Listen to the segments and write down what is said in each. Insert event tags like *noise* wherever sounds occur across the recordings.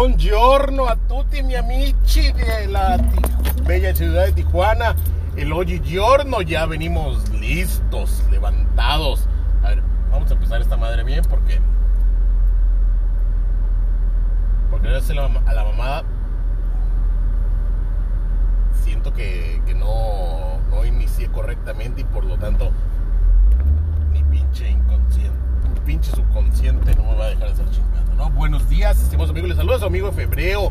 Buongiorno a tutti mi amici de la bella ciudad de Tijuana. El hoy giorno ya venimos listos, levantados. A ver, vamos a empezar esta madre bien porque porque a la a la mamada. Siento que, que no, no inicié correctamente y por lo tanto mi pinche inconsciente, pinche subconsciente no me va a dejar de estar chingando, ¿no? Buenos días, estimados amigos, les saluda a su amigo Febreo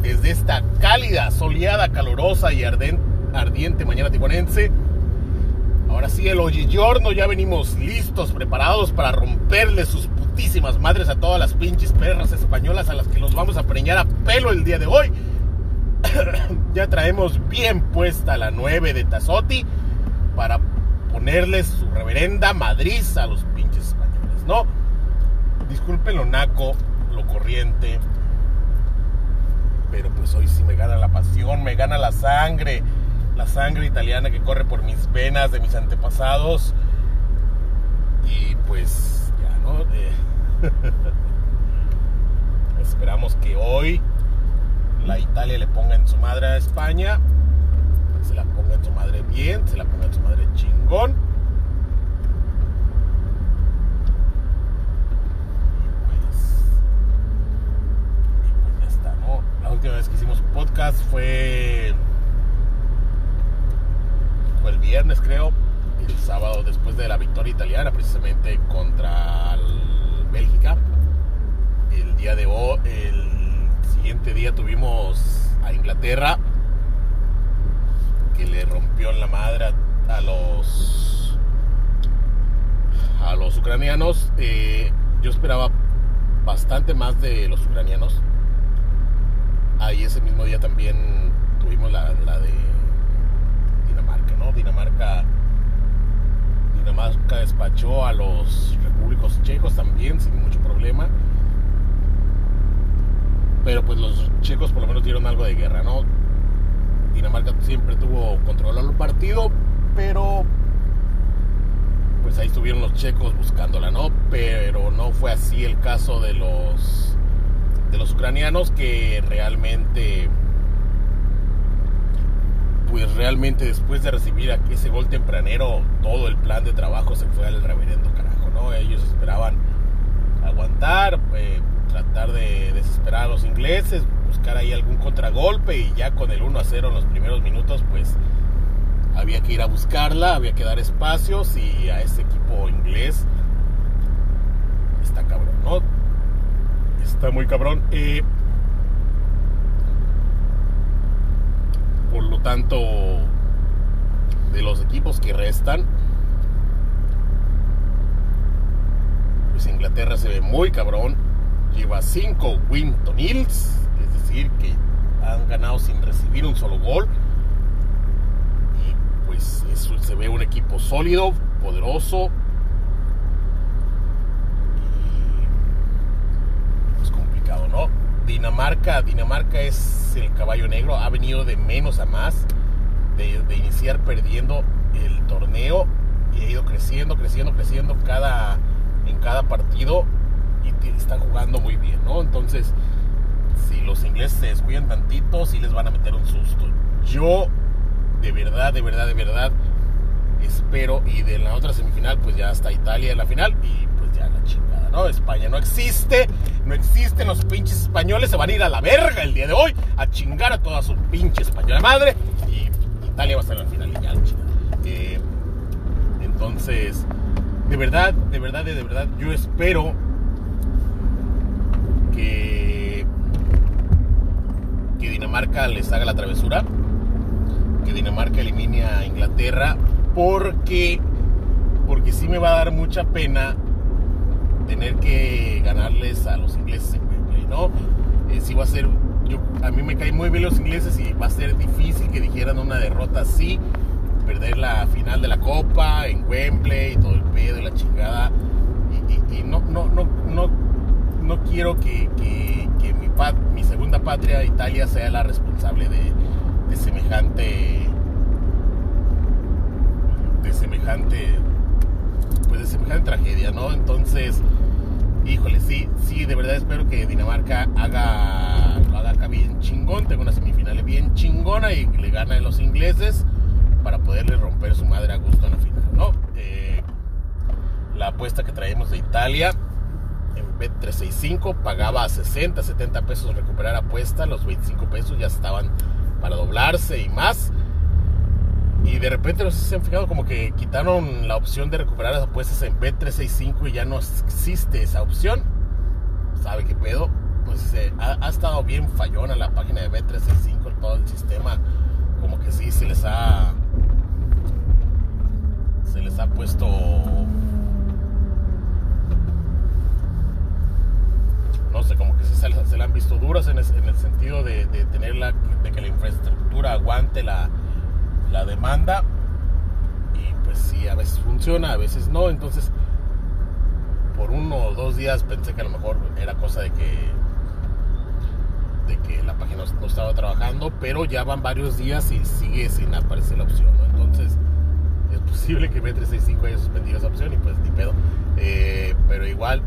desde esta cálida, soleada, calurosa y arden- ardiente mañana tijuanense. Ahora sí, el giorno ya venimos listos, preparados para romperle sus putísimas madres a todas las pinches perras españolas a las que los vamos a preñar a pelo el día de hoy. *coughs* ya traemos bien puesta la 9 de Tazotti para ponerles su reverenda madriz a los ¿no? Disculpen lo naco, lo corriente, pero pues hoy sí me gana la pasión, me gana la sangre, la sangre italiana que corre por mis venas de mis antepasados. Y pues ya, ¿no? Eh, *laughs* esperamos que hoy la Italia le ponga en su madre a España, se la ponga en su madre bien, se la ponga en su madre chingón. Y pues, y pues ya está, ¿no? La última vez que hicimos podcast fue fue el viernes, creo, el sábado después de la victoria italiana, precisamente contra Bélgica. El día de hoy, el siguiente día tuvimos a Inglaterra, que le rompió en la madre a, a los a los ucranianos. Eh, yo esperaba bastante más de los ucranianos. Ese mismo día también tuvimos la, de Dinamarca, ¿no? Dinamarca Dinamarca despachó a los repúblicos checos también sin mucho problema. Pero pues los checos por lo menos dieron algo de guerra, ¿no? Dinamarca siempre tuvo controlado el partido, pero pues ahí estuvieron los checos buscándola, ¿no? Pero no fue así el caso de los de los ucranianos que realmente pues realmente después de recibir ese gol tempranero, todo el plan de trabajo se fue al reverendo carajo, ¿no? Ellos esperaban aguantar, eh, tratar de desesperar a los ingleses, buscar ahí algún contragolpe y ya con el 1 a 0 en los primeros minutos, pues había que ir a buscarla, había que dar espacios y a ese equipo inglés está cabrón, ¿no? Está muy cabrón. Por lo tanto, de los equipos que restan, pues Inglaterra se ve muy cabrón. Lleva 5 Winton Hills, es decir, que han ganado sin recibir un solo gol. Y pues eso se ve un equipo sólido, poderoso. Y pues complicado, ¿no? Dinamarca, Dinamarca es el caballo negro, ha venido de menos a más, de, iniciar perdiendo el torneo y ha ido creciendo, creciendo, creciendo cada, en cada partido y está jugando muy bien, ¿no? Entonces, si los ingleses se descuidan tantito, sí les van a meter un susto. Yo, de verdad, de verdad, de verdad, espero, y de la otra semifinal, pues ya está Italia en la final, y pues ya la chingada, ¿no? España no existe, no existen los pinches españoles, se van a ir a la verga el día de hoy, a chingar a toda su pinche española madre, y Italia va a estar la final, y. Eh, entonces, de verdad, de verdad, de verdad, yo espero que, que Dinamarca les haga la travesura, que Dinamarca elimine a Inglaterra, porque, porque sí me va a dar mucha pena tener que ganarles a los ingleses en Wembley, ¿no? Eh, sí va a ser, yo, a mí me caen muy bien los ingleses y va a ser difícil que dijeran una derrota así, perder la final de la Copa en Wembley y todo el pedo y la chingada. Y, y- y no, no, no, no, no quiero que, que- que mi, pat- mi segunda patria, Italia, sea la responsable de, de semejante. de semejante. pues de semejante tragedia, Entonces. híjole, sí, sí, de verdad espero que Dinamarca haga, lo haga acá bien chingón, tenga una semifinal bien chingona y le gane a los ingleses para poderle romper su madre a gusto en la final, ¿no? Eh, la apuesta que traemos de Italia en Bet365 pagaba 60, 70 pesos recuperar apuesta, los 25 pesos ya estaban para doblarse y más. Y de repente no sé si se han fijado como que quitaron la opción de recuperar las apuestas en Bet365 y ya no existe esa opción. ¿Sabe qué pedo? Pues eh, ha, estado bien fallona la página de Bet365, todo el sistema. Como que sí se les ha. Se les ha puesto. No sé, como que sí se, se la han visto duras en, el sentido de, de de que la infraestructura aguante la la demanda y pues sí, a veces funciona, a veces no, entonces por uno o dos días pensé que a lo mejor era cosa de que de que la página no estaba trabajando, pero ya van varios días y sigue sin aparecer la opción, ¿no? entonces es posible que B365 haya suspendido esa opción y pues ni pedo, eh, pero igual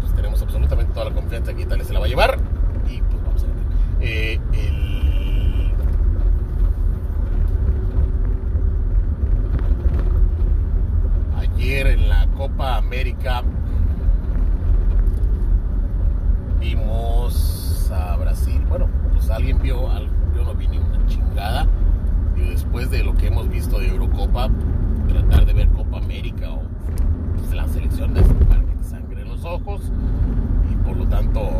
pues tenemos absolutamente toda la confianza que Italia se la va a llevar y pues vamos a ver. Eh, el ayer en la Copa América vimos a Brasil. Bueno, pues alguien vio, yo no vi ni una chingada. Y después de lo que hemos visto de Eurocopa, tratar de ver Copa América o pues, la selección de sangre en los ojos. Y por lo tanto,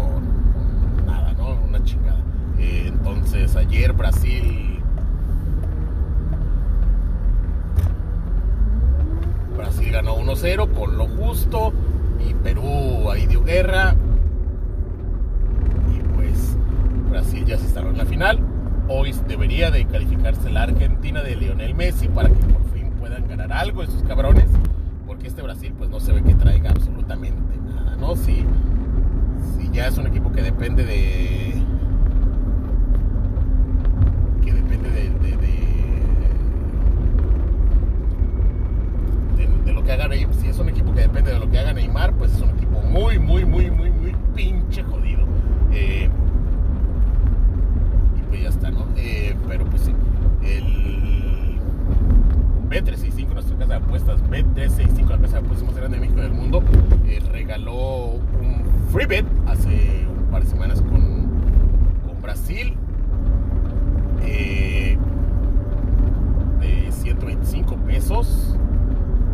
nada, ¿no? Una chingada. Eh, entonces, ayer Brasil Brasil ganó 1-0 con lo justo y Perú ahí dio guerra. Y pues Brasil ya se instaló en la final. Hoy debería de calificarse la Argentina de Lionel Messi para que por fin puedan ganar algo esos cabrones. Porque este Brasil pues no se ve que traiga absolutamente nada, ¿no? Si, si ya es un equipo que depende de... Que depende de, de, de de lo que haga Neymar. Si es un equipo que depende de lo que haga Neymar, pues es un equipo muy, muy, muy, muy, muy pinche jodido. Eh, y pues ya está, ¿no? Eh, pero pues sí. El B365, nuestra casa de apuestas, B365, la casa de apuestas más grande de México del mundo, eh, regaló un free bet hace un par de semanas con, con Brasil. de 125 pesos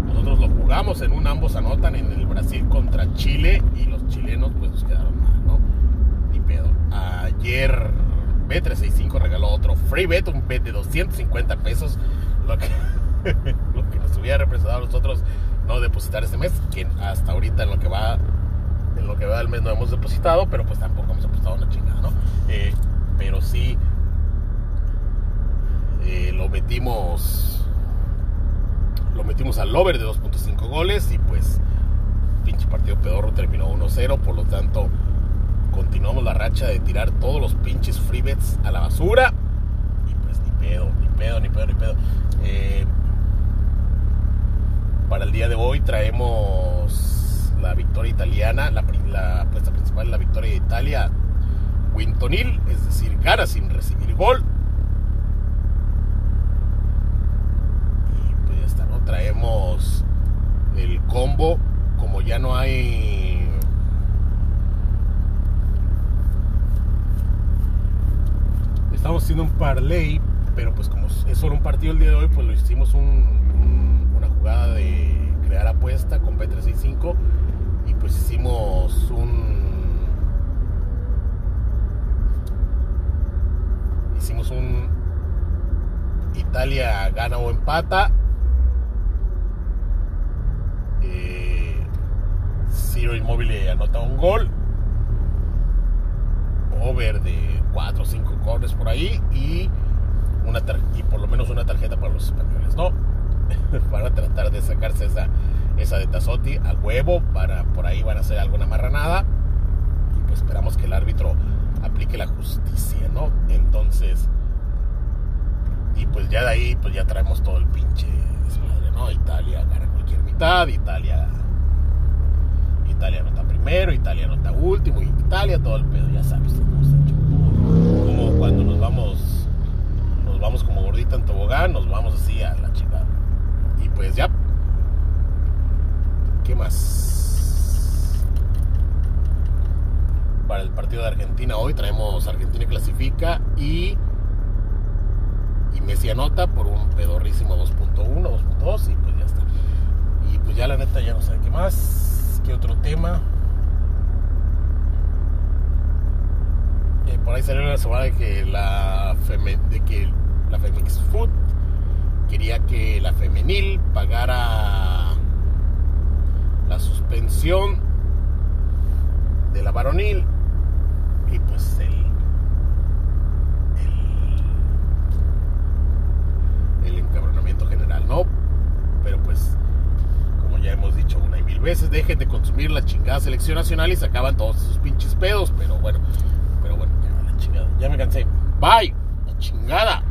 nosotros lo jugamos en un ambos anotan en el Brasil contra Chile y los chilenos pues nos quedaron mal, ¿no? Ni pedo. Ayer B365 regaló otro free bet, un bet de 250 pesos, lo que, *laughs* hubiera representado a nosotros no depositar este mes, que hasta ahorita en lo que va en lo que va del mes no hemos depositado, pero pues tampoco hemos apostado una chingada, ¿no? Eh, pero sí eh, lo metimos lo metimos al over de 2.5 goles y pues pinche partido pedorro terminó 1-0, por lo tanto continuamos la racha de tirar todos los pinches free bets a la basura y pues ni pedo, ni pedo, ni pedo, ni pedo. Eh, para el día de hoy traemos la victoria italiana, la, apuesta principal la victoria de Italia, Wintonil, es decir, gana sin recibir gol. Traemos el combo como ya no hay estamos haciendo un parlay pero pues como es solo un partido el día de hoy pues lo hicimos un, jugada de crear apuesta con B365 y pues hicimos un hicimos un Italia gana o empata Ciro Inmóvil anota un gol. Over de 4 o 5 corners por ahí y, una y por lo menos una tarjeta para los españoles, ¿no? *laughs* para tratar de sacarse esa, esa de Tazotti a huevo, para, por ahí van a hacer alguna marranada y pues esperamos que el árbitro aplique la justicia, ¿no? Entonces, y pues ya de ahí, pues ya traemos todo el pinche desmadre, ¿no? Italia gana cualquier mitad, Italia Italia no está primero Italia anota último, y Italia todo el pedo, ya sabes está hecho. Como cuando nos vamos, nos vamos como gordita en tobogán, nos vamos así a la chingada. Y pues ya. ¿Qué más? Para el partido de Argentina hoy traemos Argentina clasifica y y Messi anota por un pedorrísimo 2.1, 2.2 y pues ya está. Y pues ya la neta ya no sé qué más, qué otro tema. Eh, por ahí salió la semana de que la Feme, de que la Femix Food quería que la femenil pagara la suspensión de la varonil y pues el el encabronamiento general, ¿no? Pero pues, como ya hemos dicho una y mil veces, dejen de consumir la chingada selección nacional y se acaban todos esos pinches pedos, pero bueno, pero bueno, ya la chingada, ya me cansé. Bye, la chingada.